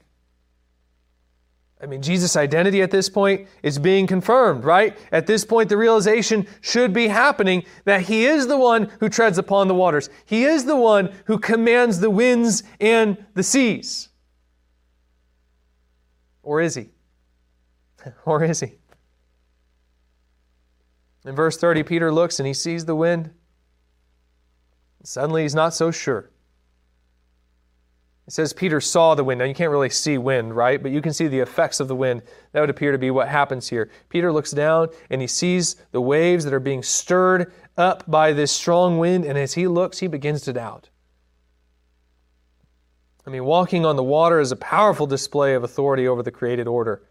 I mean, Jesus' identity at this point is being confirmed, right? At this point, the realization should be happening that He is the one who treads upon the waters. He is the one who commands the winds and the seas. Or is He? or is He? In verse 30, Peter looks and he sees the wind. Suddenly, he's not so sure. It says Peter saw the wind. Now, you can't really see wind, right? But you can see the effects of the wind. That would appear to be what happens here. Peter looks down and he sees the waves that are being stirred up by this strong wind. And as he looks, he begins to doubt. I mean, walking on the water is a powerful display of authority over the created order.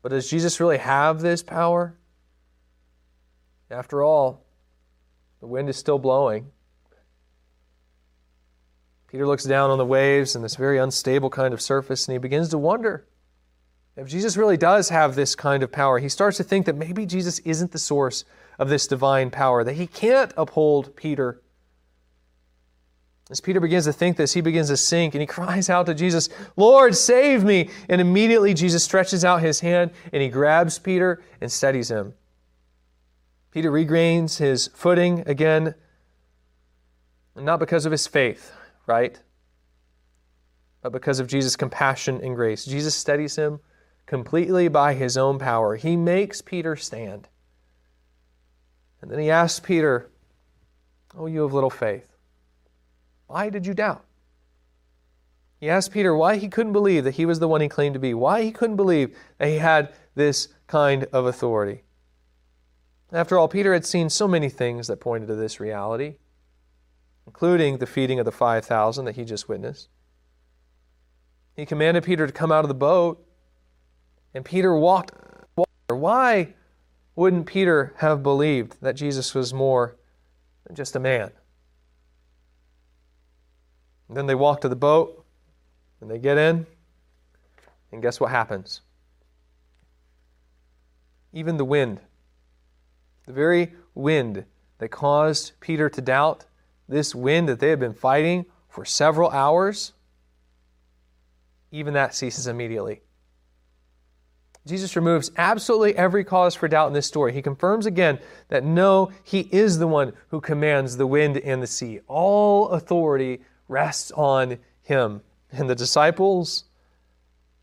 But does Jesus really have this power? After all, the wind is still blowing. Peter looks down on the waves and this very unstable kind of surface, and he begins to wonder if Jesus really does have this kind of power. He starts to think that maybe Jesus isn't the source of this divine power, that he can't uphold Peter. As Peter begins to think this, he begins to sink and he cries out to Jesus, Lord, save me! And immediately Jesus stretches out his hand and he grabs Peter and steadies him. Peter regains his footing again, not because of his faith, right? But because of Jesus' compassion and grace. Jesus steadies him completely by his own power. He makes Peter stand. And then he asks Peter, Oh, you have little faith. Why did you doubt? He asked Peter why he couldn't believe that he was the one he claimed to be, why he couldn't believe that he had this kind of authority. After all, Peter had seen so many things that pointed to this reality, including the feeding of the 5,000 that he just witnessed. He commanded Peter to come out of the boat, and Peter walked water. Why wouldn't Peter have believed that Jesus was more than just a man? And then they walk to the boat, and they get in, and guess what happens? Even the wind the very wind that caused Peter to doubt, this wind that they had been fighting for several hours, even that ceases immediately. Jesus removes absolutely every cause for doubt in this story. He confirms again that no, he is the one who commands the wind and the sea. All authority rests on him. And the disciples,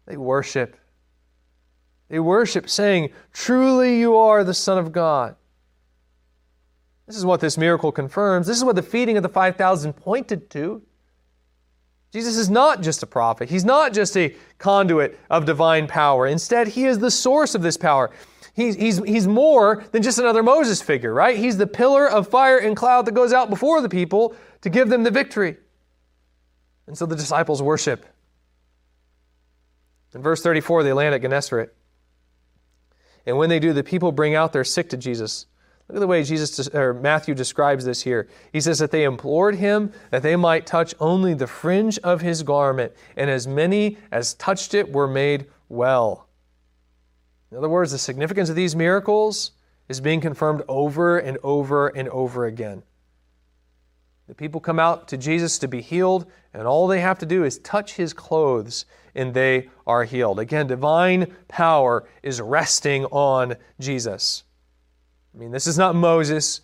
they worship. They worship, saying, Truly you are the Son of God. This is what this miracle confirms. This is what the feeding of the 5,000 pointed to. Jesus is not just a prophet. He's not just a conduit of divine power. Instead, he is the source of this power. He's, he's, he's more than just another Moses figure, right? He's the pillar of fire and cloud that goes out before the people to give them the victory. And so the disciples worship. In verse 34, they land at Gennesaret. And when they do, the people bring out their sick to Jesus. Look at the way Jesus or Matthew describes this here. He says that they implored him that they might touch only the fringe of his garment, and as many as touched it were made well. In other words, the significance of these miracles is being confirmed over and over and over again. The people come out to Jesus to be healed, and all they have to do is touch his clothes, and they are healed. Again, divine power is resting on Jesus. I mean, this is not Moses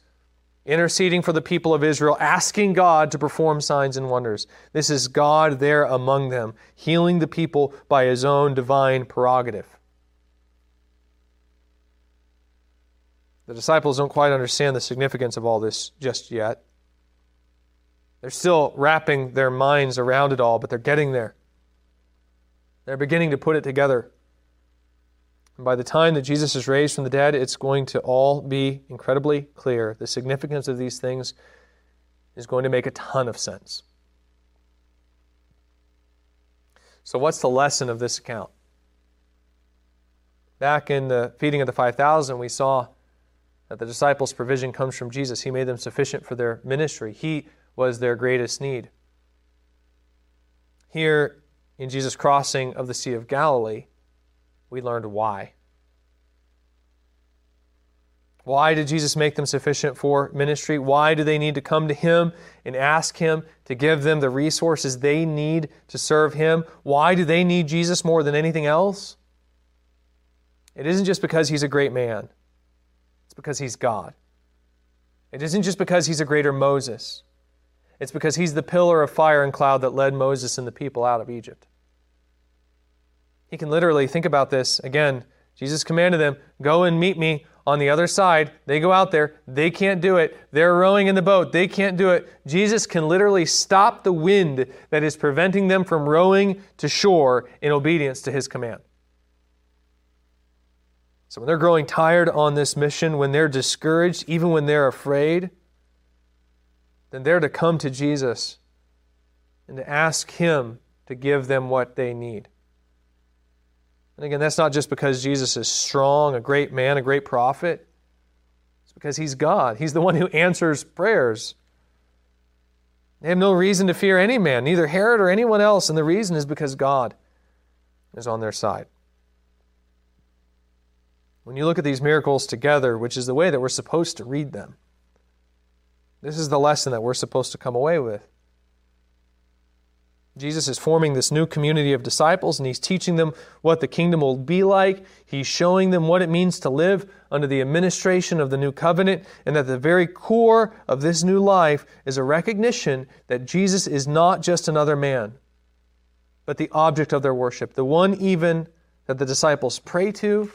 interceding for the people of Israel, asking God to perform signs and wonders. This is God there among them, healing the people by his own divine prerogative. The disciples don't quite understand the significance of all this just yet. They're still wrapping their minds around it all, but they're getting there. They're beginning to put it together. And by the time that Jesus is raised from the dead, it's going to all be incredibly clear. The significance of these things is going to make a ton of sense. So, what's the lesson of this account? Back in the feeding of the 5,000, we saw that the disciples' provision comes from Jesus. He made them sufficient for their ministry, He was their greatest need. Here in Jesus' crossing of the Sea of Galilee, we learned why. Why did Jesus make them sufficient for ministry? Why do they need to come to Him and ask Him to give them the resources they need to serve Him? Why do they need Jesus more than anything else? It isn't just because He's a great man, it's because He's God. It isn't just because He's a greater Moses, it's because He's the pillar of fire and cloud that led Moses and the people out of Egypt. He can literally think about this. Again, Jesus commanded them, Go and meet me on the other side. They go out there. They can't do it. They're rowing in the boat. They can't do it. Jesus can literally stop the wind that is preventing them from rowing to shore in obedience to his command. So when they're growing tired on this mission, when they're discouraged, even when they're afraid, then they're to come to Jesus and to ask Him to give them what they need. And again, that's not just because Jesus is strong, a great man, a great prophet. It's because he's God. He's the one who answers prayers. They have no reason to fear any man, neither Herod or anyone else, and the reason is because God is on their side. When you look at these miracles together, which is the way that we're supposed to read them, this is the lesson that we're supposed to come away with. Jesus is forming this new community of disciples and he's teaching them what the kingdom will be like. He's showing them what it means to live under the administration of the new covenant, and that the very core of this new life is a recognition that Jesus is not just another man, but the object of their worship, the one even that the disciples pray to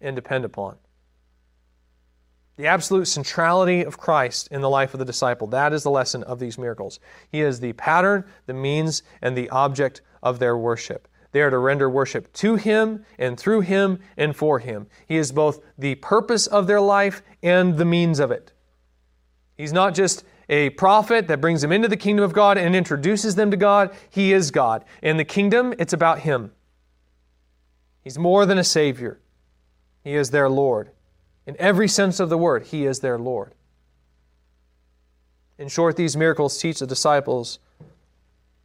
and depend upon. The absolute centrality of Christ in the life of the disciple. That is the lesson of these miracles. He is the pattern, the means, and the object of their worship. They are to render worship to Him and through Him and for Him. He is both the purpose of their life and the means of it. He's not just a prophet that brings them into the kingdom of God and introduces them to God. He is God. In the kingdom, it's about Him. He's more than a Savior, He is their Lord. In every sense of the word, He is their Lord. In short, these miracles teach the disciples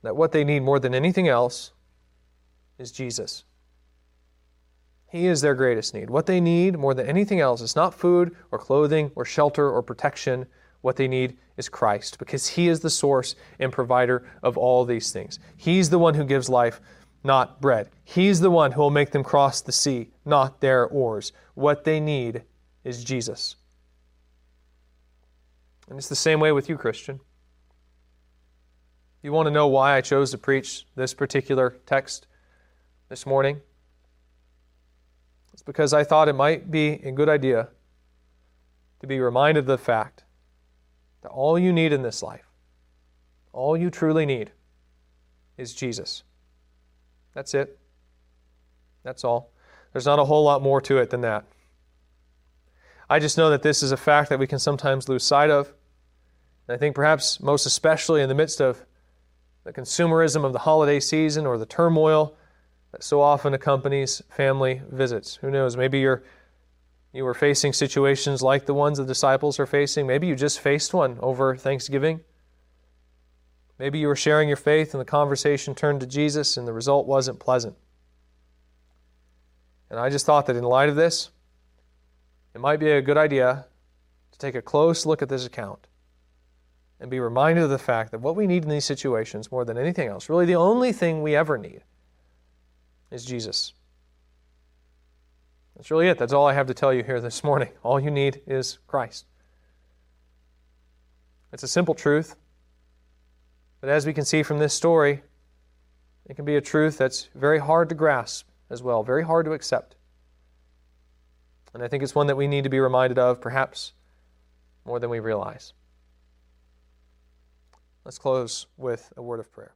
that what they need more than anything else is Jesus. He is their greatest need. What they need more than anything else is not food or clothing or shelter or protection. What they need is Christ because He is the source and provider of all these things. He's the one who gives life, not bread. He's the one who will make them cross the sea, not their oars. What they need is Jesus. And it's the same way with you, Christian. You want to know why I chose to preach this particular text this morning? It's because I thought it might be a good idea to be reminded of the fact that all you need in this life, all you truly need, is Jesus. That's it. That's all. There's not a whole lot more to it than that. I just know that this is a fact that we can sometimes lose sight of. And I think perhaps most especially in the midst of the consumerism of the holiday season or the turmoil that so often accompanies family visits. Who knows? Maybe you're you were facing situations like the ones the disciples are facing. Maybe you just faced one over Thanksgiving. Maybe you were sharing your faith and the conversation turned to Jesus and the result wasn't pleasant. And I just thought that in light of this, it might be a good idea to take a close look at this account and be reminded of the fact that what we need in these situations more than anything else, really the only thing we ever need, is Jesus. That's really it. That's all I have to tell you here this morning. All you need is Christ. It's a simple truth, but as we can see from this story, it can be a truth that's very hard to grasp as well, very hard to accept. And I think it's one that we need to be reminded of, perhaps more than we realize. Let's close with a word of prayer.